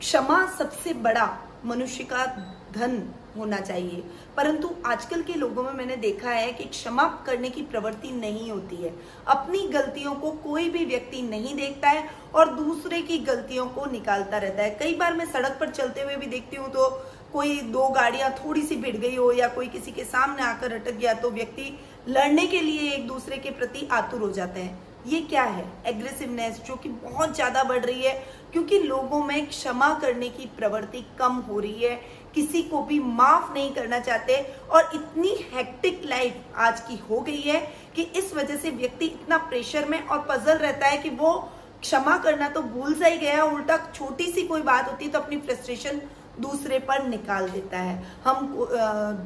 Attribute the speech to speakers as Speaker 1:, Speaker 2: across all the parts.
Speaker 1: क्षमा सबसे बड़ा मनुष्य का धन होना चाहिए। परंतु आजकल के लोगों में मैंने देखा है कि क्षमा करने की प्रवृत्ति नहीं होती है। अपनी गलतियों को कोई भी व्यक्ति नहीं देखता है और दूसरे की गलतियों को निकालता रहता है। कई बार मैं सड़क पर चलते हुए भी देखती हूँ तो कोई दो गाड़ियाँ थोड़ी सी भिड़ गई हो या कोई किसी के सामने आकर अटक गया तो व्यक्ति लड़ने के लिए एक दूसरे के प्रति आतुर हो जाते हैं। ये क्या है? एग्रेसिवनेस जो कि बहुत ज़्यादा बढ़ रही है, क्योंकि लोगों में क्षमा करने की प्रवृत्ति कम हो रही है। किसी को भी माफ़ नहीं करना चाहते और इतनी हेक्टिक लाइफ आज की हो गई है कि इस वजह से व्यक्ति इतना प्रेशर में और पजल रहता है कि वो क्षमा करना तो भूल सा ही गया उल्टा छोटी सी कोई बात होती है तो अपनी फ्रस्ट्रेशन दूसरे पर निकाल देता है। हम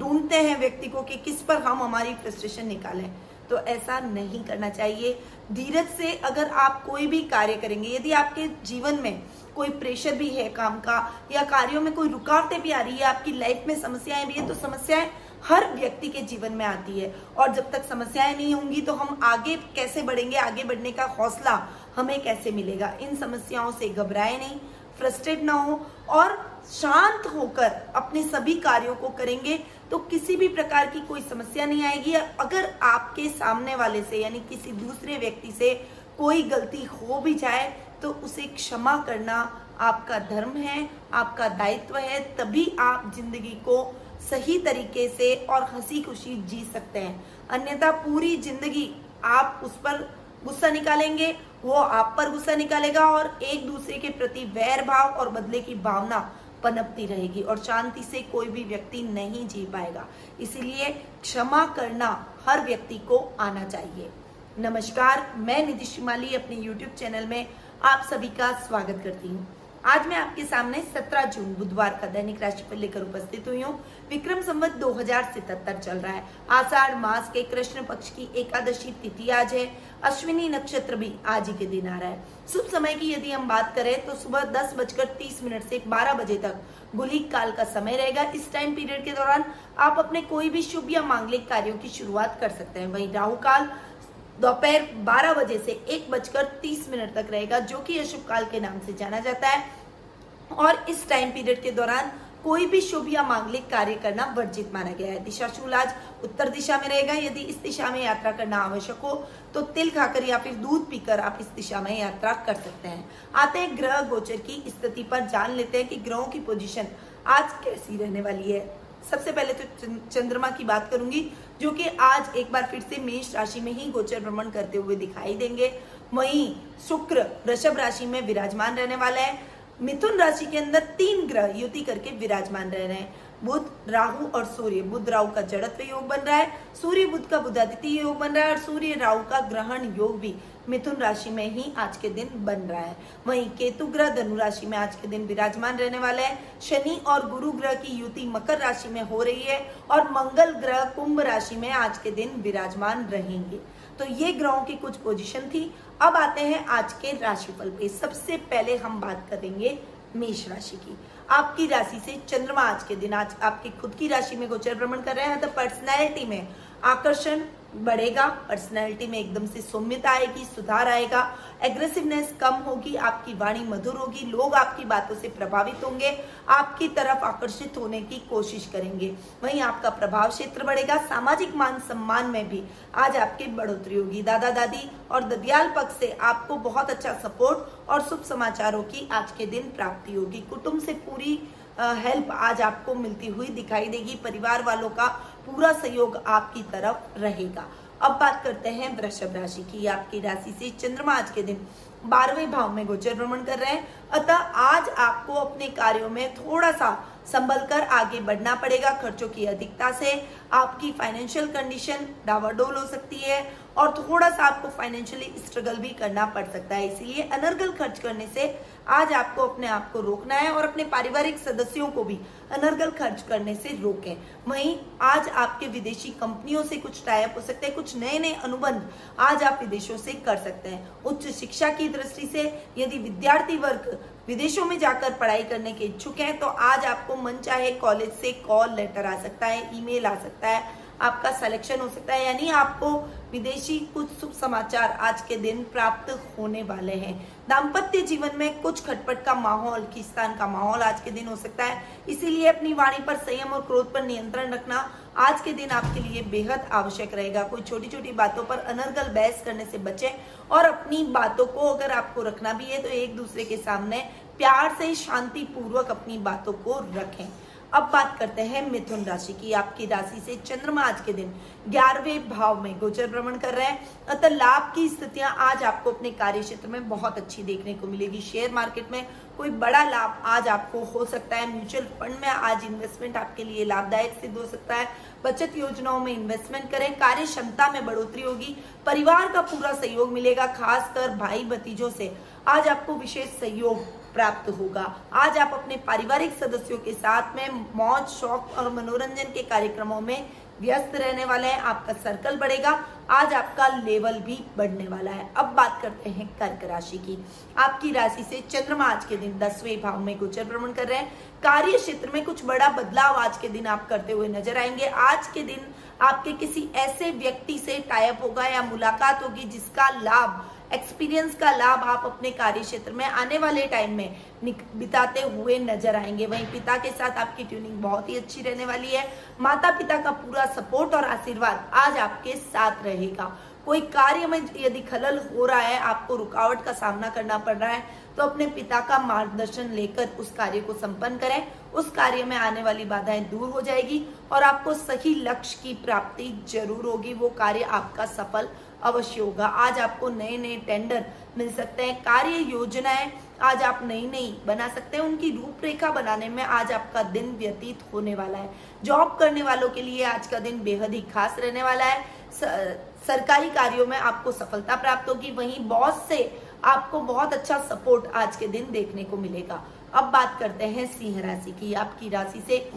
Speaker 1: ढूंढते हैं व्यक्ति को कि किस पर हम हमारी फ्रस्ट्रेशन निकालें। तो ऐसा नहीं करना चाहिए। धीरज से अगर आप कोई भी कार्य करेंगे, यदि आपके जीवन में कोई प्रेशर भी है काम का, या कार्यों में कोई रुकावटें भी आ रही है, आपकी लाइफ में समस्याएँ भी है तो समस्याएँ हर व्यक्ति के जीवन में आती है। और जब तक समस्याएँ नहीं होंगी तो हम आगे कैसे बढ़ेंगे, आगे बढ़ने का हौसला हमें कैसे मिलेगा? इन समस्याओं से घबराए नहीं फ्रस्ट्रेट ना हो, और शांत होकर अपने सभी कार्यों को करेंगे तो किसी भी प्रकार की कोई समस्या नहीं आएगी। अगर आपके सामने वाले से, यानी किसी दूसरे व्यक्ति से कोई गलती हो भी जाए तो उसे क्षमा करना आपका धर्म है, आपका दायित्व है, तभी आप ज़िंदगी को सही तरीके से और हँसी खुशी जी सकते हैं। अन्यथा पूरी ज़िंदगी आप उस पर गुस्सा निकालेंगे, वो आप पर गुस्सा निकालेगा और एक दूसरे के प्रति वैर भाव और बदले की भावना पनपती रहेगी और शांति से कोई भी व्यक्ति नहीं जी पाएगा। इसीलिए क्षमा करना हर व्यक्ति को आना चाहिए। नमस्कार, मैं निधि शिमाली अपने YouTube चैनल में आप सभी का स्वागत करती हूँ। आज मैं आपके सामने 17 जून, बुधवार का दैनिक राशिफल लेकर उपस्थित हुई हूँ। विक्रम संवत दो चल रहा है। आषाढ़ मास के कृष्ण पक्ष की एकादशी तिथि आज है। अश्विनी नक्षत्र भी आज ही के दिन आ रहा है। शुभ समय की यदि हम बात करें तो सुबह दस बजकर तीस मिनट से बारह बजे तक गुलिक काल का समय रहेगा। इस टाइम पीरियड के दौरान आप अपने कोई भी शुभ या मांगलिक कार्यों की शुरुआत कर सकते हैं। वहीं राहु काल दोपहर 12 बजे से एक बजकर तीस मिनट तक रहेगा, जो कि अशुभ काल के नाम से जाना जाता है। और इस टाइम पीरियड के दौरान कोई भी शुभ या मांगलिक कार्य करना वर्जित माना गया है। दिशा शूल आज उत्तर दिशा में रहेगा। यदि इस दिशा में यात्रा करना आवश्यक हो तो तिल खाकर या फिर दूध पीकर आप इस दिशा में यात्रा कर सकते हैं। आते हैं ग्रह गोचर की स्थिति पर जान लेते हैं कि ग्रहों की पोजीशन आज कैसी रहने वाली है। सबसे पहले तो चंद्रमा की बात करूँगी, जो कि आज एक बार फिर से मेष राशि में ही गोचर भ्रमण करते हुए दिखाई देंगे। वहीं शुक्र, वृषभ राशि में विराजमान रहने वाला है। मिथुन राशि के अंदर तीन ग्रह युति करके विराजमान रह रहे हैं। बुध, राहु और सूर्य। बुध, राहु का जड़त्व योग बन रहा है। सूर्य, बुध का बुधादित्य योग बन रहा है और सूर्य, राहु का ग्रहण योग भी मिथुन राशि में ही आज के दिन बन रहा है। वहीं केतु ग्रह धनु राशि में आज के दिन विराजमान रहने वाले हैं। शनि और गुरु ग्रह की युति मकर राशि में हो रही है और मंगल ग्रह कुंभ राशि में आज के दिन विराजमान रहेंगे। तो ये ग्रहों की कुछ पोजीशन थी। अब आते हैं आज के राशिफल पे। सबसे पहले हम बात करेंगे मेष राशि की। आपकी राशि से चंद्रमा आज के दिन, आज आपकी खुद की राशि में गोचर भ्रमण कर रहे हैं। तो पर्सनैलिटी में आकर्षण बढ़ेगा पर्सनैलिटी में एकदम से सौम्यता आएगी, सुधार आएगा एग्रेसिवनेस कम होगी, आपकी वाणी मधुर होगी, लोग आपकी बातों से प्रभावित होंगे, आपकी तरफ़ आकर्षित होने की कोशिश करेंगे। वहीं आपका प्रभाव क्षेत्र बढ़ेगा, सामाजिक मान सम्मान में भी आज आपकी बढ़ोतरी होगी। दादा दादी और ददियाल पक्ष से आपको बहुत अच्छा सपोर्ट और शुभ समाचारों की आज के दिन प्राप्ति होगी। कुटुंब से पूरी हेल्प आज आपको मिलती हुई दिखाई देगी। परिवार वालों का पूरा सहयोग आपकी तरफ़ रहेगा। अब बात करते हैं वृषभ राशि की। आपकी राशि से चंद्रमा आज के दिन बारहवें भाव में गोचर भ्रमण कर रहे हैं। अतः आज आपको अपने कार्यों में थोड़ा सा संभल कर आगे बढ़ना पड़ेगा। खर्चों की अधिकता से आपकी फाइनेंशियल कंडीशन डावाडोल हो सकती है और थोड़ा सा आपको फाइनेंशियली स्ट्रगल भी करना पड़ सकता है। इसीलिए अनर्गल खर्च करने से आज आपको अपने आप को रोकना है और अपने पारिवारिक सदस्यों को भी अनर्गल खर्च करने से रोकें। वहीं आज आपके विदेशी कंपनियों से कुछ टाइप हो सकते हैं, कुछ नए नए अनुबंध आज आप विदेशों से कर सकते हैं। उच्च शिक्षा की दृष्टि से यदि विद्यार्थी वर्ग विदेशों में जाकर पढ़ाई करने के इच्छुक हैं तो आज आपको मन चाहे कॉलेज से कॉल लेटर आ सकता है ईमेल आ सकता है। आपका सिलेक्शन हो सकता है, यानी आपको विदेशी कुछ शुभ समाचार आज के दिन प्राप्त होने वाले हैं। दाम्पत्य जीवन में कुछ खटपट का माहौल खिस्तान का माहौल आज के दिन हो सकता है। इसीलिए अपनी वाणी पर संयम और क्रोध पर नियंत्रण रखना आज के दिन आपके लिए बेहद आवश्यक रहेगा। कोई छोटी छोटी बातों पर अनर्गल बहस करने से बचे और अपनी बातों को अगर आपको रखना भी है तो एक दूसरे के सामने प्यार से शांति पूर्वक अपनी बातों को रखें। अब बात करते हैं मिथुन राशि की। आपकी राशि से चंद्रमा आज के दिन ग्यारहवें भाव में गोचर भ्रमण कर रहे हैं। अतः लाभ की स्थितियाँ आज आपको अपने कार्य क्षेत्र में बहुत अच्छी देखने को मिलेगी। शेयर मार्केट में कोई बड़ा लाभ आज आपको हो सकता है। म्यूचुअल फंड में आज इन्वेस्टमेंट आपके लिए लाभदायक सिद्ध हो सकता है। बचत योजनाओं में इन्वेस्टमेंट करें। कार्य क्षमता में बढ़ोतरी होगी। परिवार का पूरा सहयोग मिलेगा, खासकर भाई भतीजों से। आज आपको विशेष सहयोग प्राप्त होगा। आज आप अपने पारिवारिक सदस्यों के साथ में मौज, शौक और मनोरंजन के कार्यक्रमों में व्यस्त रहने वाले हैं। आपका सर्कल बढ़ेगा। आज आपका लेवल भी बढ़ने वाला है। अब बात करते हैं कर्क राशि की। आपकी राशि से चंद्रमा आज के दिन दसवें भाव में गोचर भ्रमण कर रहे हैं। कार्य क्षेत्र में कुछ बड़ा बदलाव आज के दिन आप करते हुए नज़र आएँगे। आज के दिन आपके किसी ऐसे व्यक्ति से टाइप होगा या मुलाकात होगी जिसका लाभ एक्सपीरियंस का लाभ आप अपने कार्य क्षेत्र में आने वाले टाइम में बिताते हुए नज़र आएँगे। वहीं पिता के साथ आपकी ट्यूनिंग बहुत ही अच्छी रहने वाली है। माता पिता का पूरा सपोर्ट और आशीर्वाद आज आपके साथ रहेगा। कोई कार्य में यदि खलल हो रहा है, आपको रुकावट का सामना करना पड़ रहा है तो अपने पिता का मार्गदर्शन लेकर उस कार्य को संपन्न करें। उस कार्य में आने वाली बाधाएँ दूर हो जाएगी और आपको सही लक्ष्य की प्राप्ति ज़रूर होगी। वो कार्य आपका सफल अवश्य होगा। आज आपको नए नए टेंडर मिल सकते हैं, कार्य योजनाएँ आज आप नई नई बना सकते हैं। उनकी रूपरेखा बनाने में आज आपका दिन व्यतीत होने वाला है। जॉब करने वालों के लिए आज का दिन बेहद ही खास रहने वाला है। सरकारी कार्यों में आपको सफलता प्राप्त होगी। वहीं बॉस से आपको बहुत अच्छा सपोर्ट आज के दिन देखने को मिलेगा। अब बात करते हैं सिंह राशि की। आपकी राशि से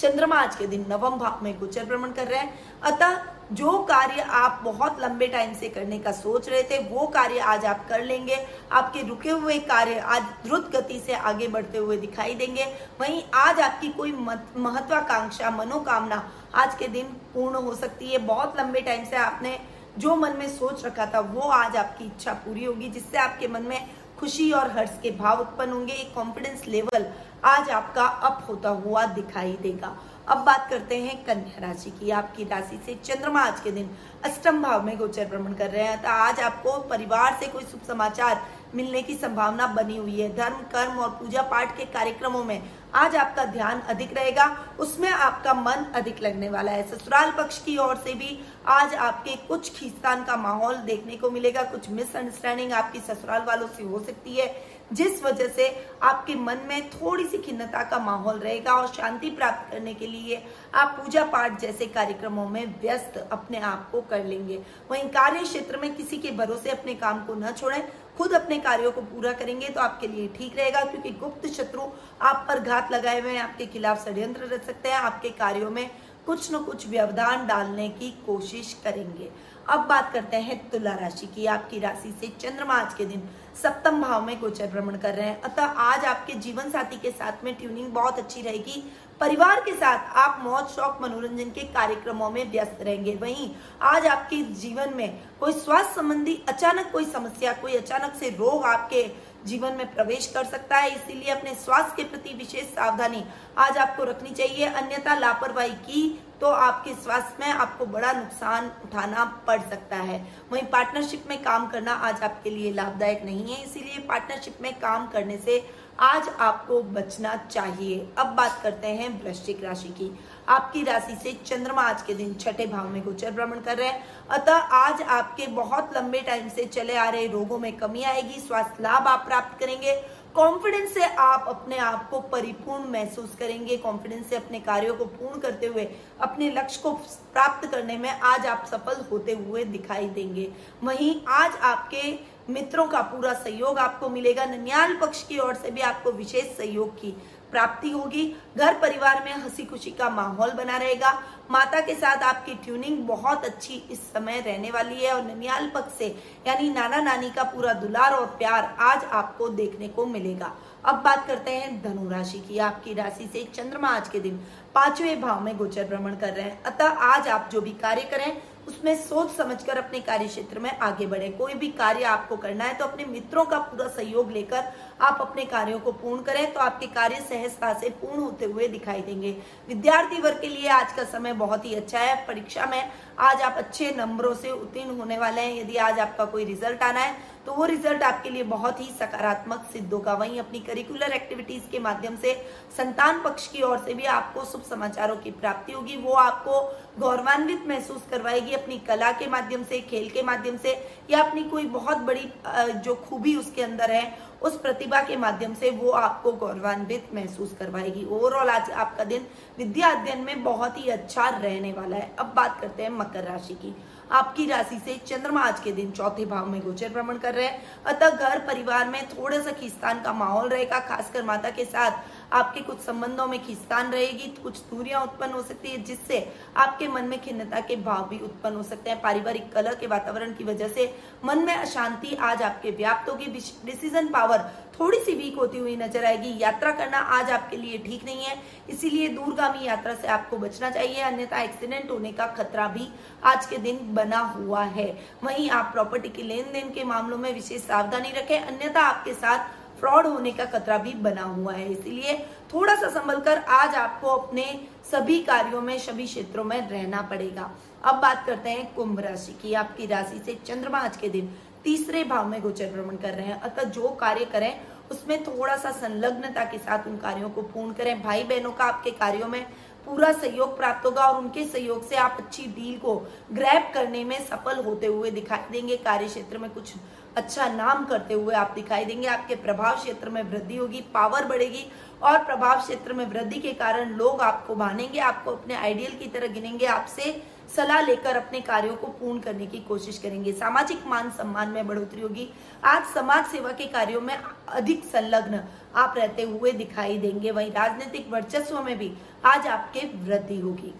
Speaker 1: चंद्रमा आज के दिन नवम भाव में गोचर भ्रमण कर रहे हैं। अतः जो कार्य आप बहुत लंबे टाइम से करने का सोच रहे थे, वो कार्य आज आप कर लेंगे। आपके रुके हुए कार्य आज द्रुत गति से आगे बढ़ते हुए दिखाई देंगे। वहीं आज आपकी कोई महत्वाकांक्षा, मनोकामना आज के दिन पूर्ण हो सकती है। बहुत लंबे टाइम से आपने जो मन में सोच रखा था, वो आज आपकी इच्छा पूरी होगी, जिससे आपके मन में खुशी और हर्ष के भाव उत्पन्न होंगे। एक कॉन्फिडेंस लेवल आज आपका अप होता हुआ दिखाई देगा। अब बात करते हैं कन्या राशि की। आपकी राशि से चंद्रमा आज के दिन अष्टम भाव में गोचर भ्रमण कर रहे हैं। तो आज आपको परिवार से कोई शुभ समाचार मिलने की संभावना बनी हुई है। धर्म, कर्म और पूजा पाठ के कार्यक्रमों में आज आपका ध्यान अधिक रहेगा, उसमें आपका मन अधिक लगने वाला है। ससुराल पक्ष की ओर से भी आज आपके कुछ खींचतान का माहौल देखने को मिलेगा, कुछ मिसअंडरस्टैंडिंग आपकी ससुराल वालों से हो सकती है। जिस वजह से आपके मन में थोड़ी सी खिन्नता का माहौल रहेगा और शांति प्राप्त करने के लिए आप पूजा पाठ जैसे कार्यक्रमों में व्यस्त अपने आप को कर लेंगे। वहीं कार्य क्षेत्र में किसी के भरोसे अपने काम को न छोड़ें, खुद अपने कार्यों को पूरा करेंगे तो आपके लिए ठीक रहेगा क्योंकि गुप्त शत्रु आप पर घात लगाए हुए हैं, आपके खिलाफ षड्यंत्र रख सकते हैं, आपके कार्यों में कुछ न कुछ व्यवधान डालने की कोशिश करेंगे। अब बात करते हैं तुला राशि की। आपकी राशि से चंद्रमा आज के दिन सप्तम भाव में गोचर भ्रमण कर रहे हैं। अतः आज आपके जीवन साथी के साथ में ट्यूनिंग बहुत अच्छी रहेगी। परिवार के साथ आप मौज, शौक, मनोरंजन के कार्यक्रमों में व्यस्त रहेंगे। वहीं आज आपके जीवन में कोई स्वास्थ्य संबंधी अचानक कोई समस्या, कोई अचानक से रोग आपके जीवन में प्रवेश कर सकता है। इसीलिए अपने स्वास्थ्य के प्रति विशेष सावधानी आज आपको रखनी चाहिए। अन्यथा लापरवाही की तो आपके स्वास्थ्य में आपको बड़ा नुकसान उठाना पड़ सकता है। वहीं पार्टनरशिप में काम करना आज आपके लिए लाभदायक नहीं है, इसीलिए पार्टनरशिप में काम करने से आज आपको बचना चाहिए। अब बात करते हैं वृश्चिक राशि की। आपकी राशि से चंद्रमा आज के दिन छठे भाव में गोचर भ्रमण कर रहे हैं। अतः आज आपके बहुत लंबे टाइम से चले आ रहे रोगों में कमी आएगी, स्वास्थ्य लाभ आप प्राप्त करेंगे। कॉन्फिडेंस से आप अपने आप को परिपूर्ण महसूस करेंगे कॉन्फिडेंस से अपने कार्यों को पूर्ण करते हुए, अपने लक्ष्य को प्राप्त करने में आज आप सफल होते हुए दिखाई देंगे। वहीं आज आपके मित्रों का पूरा सहयोग आपको मिलेगा। ननियाल पक्ष की ओर से भी आपको विशेष सहयोग की प्राप्ति होगी। घर परिवार में हँसी खुशी का माहौल बना रहेगा। माता के साथ आपकी ट्यूनिंग बहुत अच्छी इस समय रहने वाली है और ननियाल पक्ष से, यानी नाना नानी का पूरा दुलार और प्यार आज आपको देखने को मिलेगा। अब बात करते हैं धनु राशि की। आपकी राशि से चंद्रमा आज के दिन पाँचवें भाव में गोचर भ्रमण कर रहे हैं। अतः आज आप जो भी कार्य करें, उसमें सोच समझकर अपने कार्य क्षेत्र में आगे बढ़े। कोई भी कार्य आपको करना है तो अपने मित्रों का पूरा सहयोग लेकर आप अपने कार्यों को पूर्ण करें तो आपके कार्य सहजता से पूर्ण होते हुए दिखाई देंगे। विद्यार्थी वर्ग के लिए आज का समय बहुत ही अच्छा है। परीक्षा में आज आप अच्छे नंबरों से उत्तीर्ण होने वाले हैं। यदि आज आपका कोई रिज़ल्ट आना है तो वो रिज़ल्ट आपके लिए बहुत ही सकारात्मक सिद्ध होगा वहीं अपनी करिकुलर एक्टिविटीज़ के माध्यम से संतान पक्ष की ओर से भी आपको शुभ समाचारों की प्राप्ति होगी। वो आपको गौरवान्वित महसूस करवाएगी अपनी कला के माध्यम से, खेल के माध्यम से, या अपनी कोई बहुत बड़ी जो खूबी उसके अंदर है, उस प्रतिभा के माध्यम से वो आपको गौरवान्वित महसूस करवाएगी। ओवरऑल आज आपका दिन विद्या अध्ययन में बहुत ही अच्छा रहने वाला है। अब बात करते हैं मकर राशि की। आपकी राशि से चंद्रमा आज के दिन चौथे भाव में गोचर भ्रमण कर रहे हैं। अतः घर, परिवार में थोड़ा सा खिस्तान का माहौल रहेगा, खासकर माता के साथ। आपके कुछ संबंधों में खिस्तान रहेगी, कुछ दूरियाँ उत्पन्न हो सकती है, जिससे आपके मन में खिन्नता के भाव भी उत्पन्न हो सकते हैं। पारिवारिक कलह के वातावरण की वजह से मन में अशांति आज आपके व्याप्त होगी। डिसीज़न पावर थोड़ी सी वीक होती हुई नज़र आएगी। यात्रा करना आज आपके लिए ठीक नहीं है, इसीलिए दूरगामी यात्रा से आपको बचना चाहिए। अन्यथा एक्सीडेंट होने का खतरा भी आज के दिन बना हुआ है। वहीं आप प्रॉपर्टी के लेन देन के मामलों में विशेष सावधानी रखें। अन्यथा आपके साथ फ्रॉड होने का खतरा भी बना हुआ है। इसीलिए थोड़ा सा संभल कर आज आपको अपने सभी कार्यों में, सभी क्षेत्रों में रहना पड़ेगा। अब बात करते हैं कुंभ राशि की। आपकी राशि से चंद्रमा आज के दिन तीसरे भाव में गोचर भ्रमण कर रहे हैं। अतः जो कार्य करें, उसमें थोड़ा सा संलग्नता के साथ उन कार्यों को पूर्ण करें। भाई बहनों का आपके कार्यों में पूरा सहयोग प्राप्त होगा और उनके सहयोग से आप अच्छी डील को ग्रैप करने में सफल होते हुए दिखाई देंगे। कार्य क्षेत्र में कुछ अच्छा नाम करते हुए आप दिखाई देंगे। आपके प्रभाव क्षेत्र में वृद्धि होगी पावर बढ़ेगी और प्रभाव क्षेत्र में वृद्धि के कारण लोग आपको मानेंगे, आपको अपने आइडियल की तरह गिनेंगे, आपसे सलाह लेकर अपने कार्यों को पूर्ण करने की कोशिश करेंगे। सामाजिक मान सम्मान में बढ़ोतरी होगी। आज समाज सेवा के कार्यों में अधिक संलग्न आप रहते हुए दिखाई देंगे। वहीं राजनीतिक वर्चस्व में भी आज आपके वृद्धि होगी।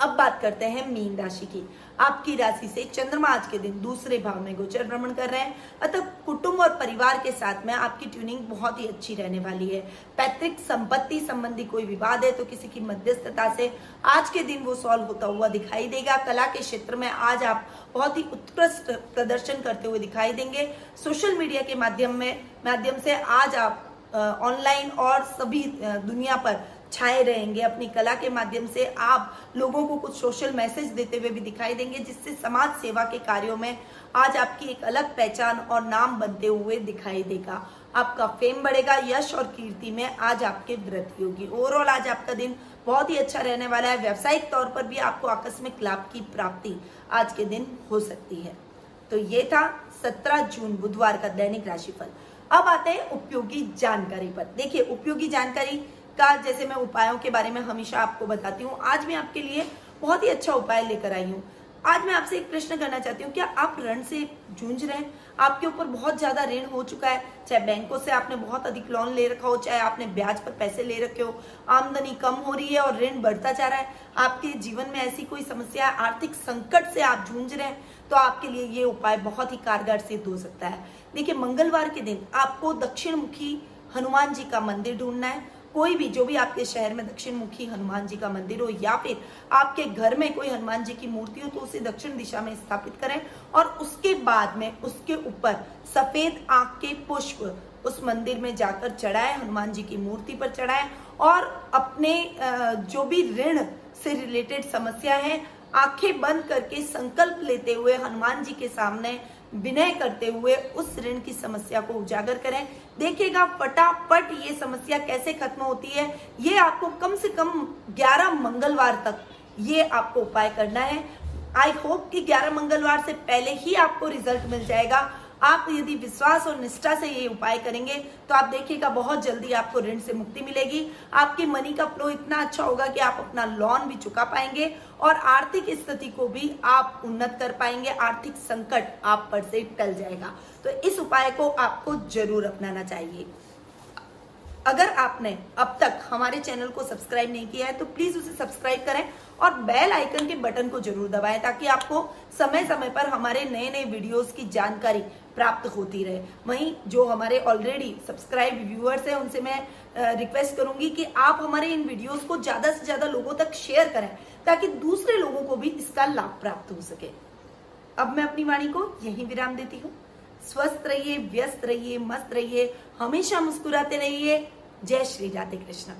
Speaker 1: अब बात करते हैं मीन राशि की। आपकी राशि से चंद्रमा आज के दिन दूसरे भाव में गोचर भ्रमण कर रहे हैं। अतः कुटुंब और परिवार के साथ में आपकी ट्यूनिंग बहुत ही अच्छी रहने वाली है। पैतृक संपत्ति संबंधी कोई विवाद है तो किसी की मध्यस्थता से आज के दिन वो सॉल्व होता हुआ दिखाई देगा। कला के क्षेत्र में आज आप बहुत ही उत्कृष्ट प्रदर्शन करते हुए दिखाई देंगे। सोशल मीडिया के माध्यम में, माध्यम से आज आप ऑनलाइन और सभी दुनिया पर छाए रहेंगे। अपनी कला के माध्यम से आप लोगों को कुछ सोशल मैसेज देते हुए भी दिखाई देंगे, जिससे समाज सेवा के कार्यों में आज आपकी एक अलग पहचान और नाम बनते हुए दिखाई देगा। आपका फेम बढ़ेगा, यश और कीर्ति में आज आपके वृद्धि होगी ओवरऑल आज आपका दिन बहुत ही अच्छा रहने वाला है। व्यावसायिक तौर पर भी आपको आकस्मिक लाभ की प्राप्ति आज के दिन हो सकती है। तो ये था 17 जून, बुधवार का दैनिक राशिफल। अब आते हैं उपयोगी जानकारी पर। देखिए, उपयोगी जानकारी का जैसे मैं उपायों के बारे में हमेशा आपको बताती हूँ। आज मैं आपके लिए बहुत ही अच्छा उपाय लेकर आई हूँ। आज मैं आपसे एक प्रश्न करना चाहती हूँ क्या आप ऋण से जूझ रहे हैं? आपके ऊपर बहुत ज़्यादा ऋण हो चुका है, चाहे बैंकों से आपने बहुत अधिक लोन ले रखा हो, चाहे आपने ब्याज पर पैसे ले रखे हो। आमदनी कम हो रही है और ऋण बढ़ता जा रहा है। आपके जीवन में ऐसी कोई समस्या है आर्थिक संकट से आप जूझ रहे हैं तो आपके लिए ये उपाय बहुत ही कारगर सिद्ध हो सकता है। देखिए, मंगलवार के दिन आपको दक्षिण मुखी हनुमान जी का मंदिर ढूंढना है। कोई भी, जो भी आपके शहर में दक्षिण मुखी हनुमान जी का मंदिर हो या फिर आपके घर में कोई हनुमान जी की मूर्ति हो तो उसे दक्षिण दिशा में स्थापित करें और उसके बाद में उसके ऊपर सफ़ेद आँख के पुष्प उस मंदिर में जाकर चढ़ाए, हनुमान जी की मूर्ति पर चढ़ाए और अपने जो भी ऋण से रिलेटेड समस्या है, आँखें बंद करके संकल्प लेते हुए हनुमान जी के सामने विनय करते हुए उस ऋण की समस्या को उजागर करें। देखिएगा, फटाफट ये समस्या कैसे खत्म होती है, ये आपको कम से कम 11 मंगलवार तक ये आपको उपाय करना है। आई होप कि 11 मंगलवार से पहले ही आपको रिज़ल्ट मिल जाएगा। आप यदि विश्वास और निष्ठा से ये उपाय करेंगे तो आप देखिएगा बहुत जल्दी आपको ऋण से मुक्ति मिलेगी। आपकी मनी का फ्लो इतना अच्छा होगा कि आप अपना लोन भी चुका पाएँगे और आर्थिक स्थिति को भी आप उन्नत कर पाएँगे। आर्थिक संकट आप पर से टल जाएगा। तो इस उपाय को आपको ज़रूर अपनाना चाहिए। अगर आपने अब तक हमारे चैनल को सब्सक्राइब नहीं किया है तो प्लीज़ उसे सब्सक्राइब करें और बेल आइकन के बटन को ज़रूर दबाएँ ताकि आपको समय समय पर हमारे नए नए वीडियोस की जानकारी प्राप्त होती रहे। वहीं जो हमारे ऑलरेडी सब्सक्राइब व्यूअर्स हैं, उनसे मैं रिक्वेस्ट करूँगी कि आप हमारे इन वीडियोस को ज़्यादा से ज़्यादा लोगों तक शेयर करें ताकि दूसरे लोगों को भी इसका लाभ प्राप्त हो सके। अब मैं अपनी वाणी को यही विराम देती हूँ। स्वस्थ रहिए, व्यस्त रहिए, मस्त रहिए, हमेशा मुस्कुराते रहिए। जय श्री राधे कृष्ण।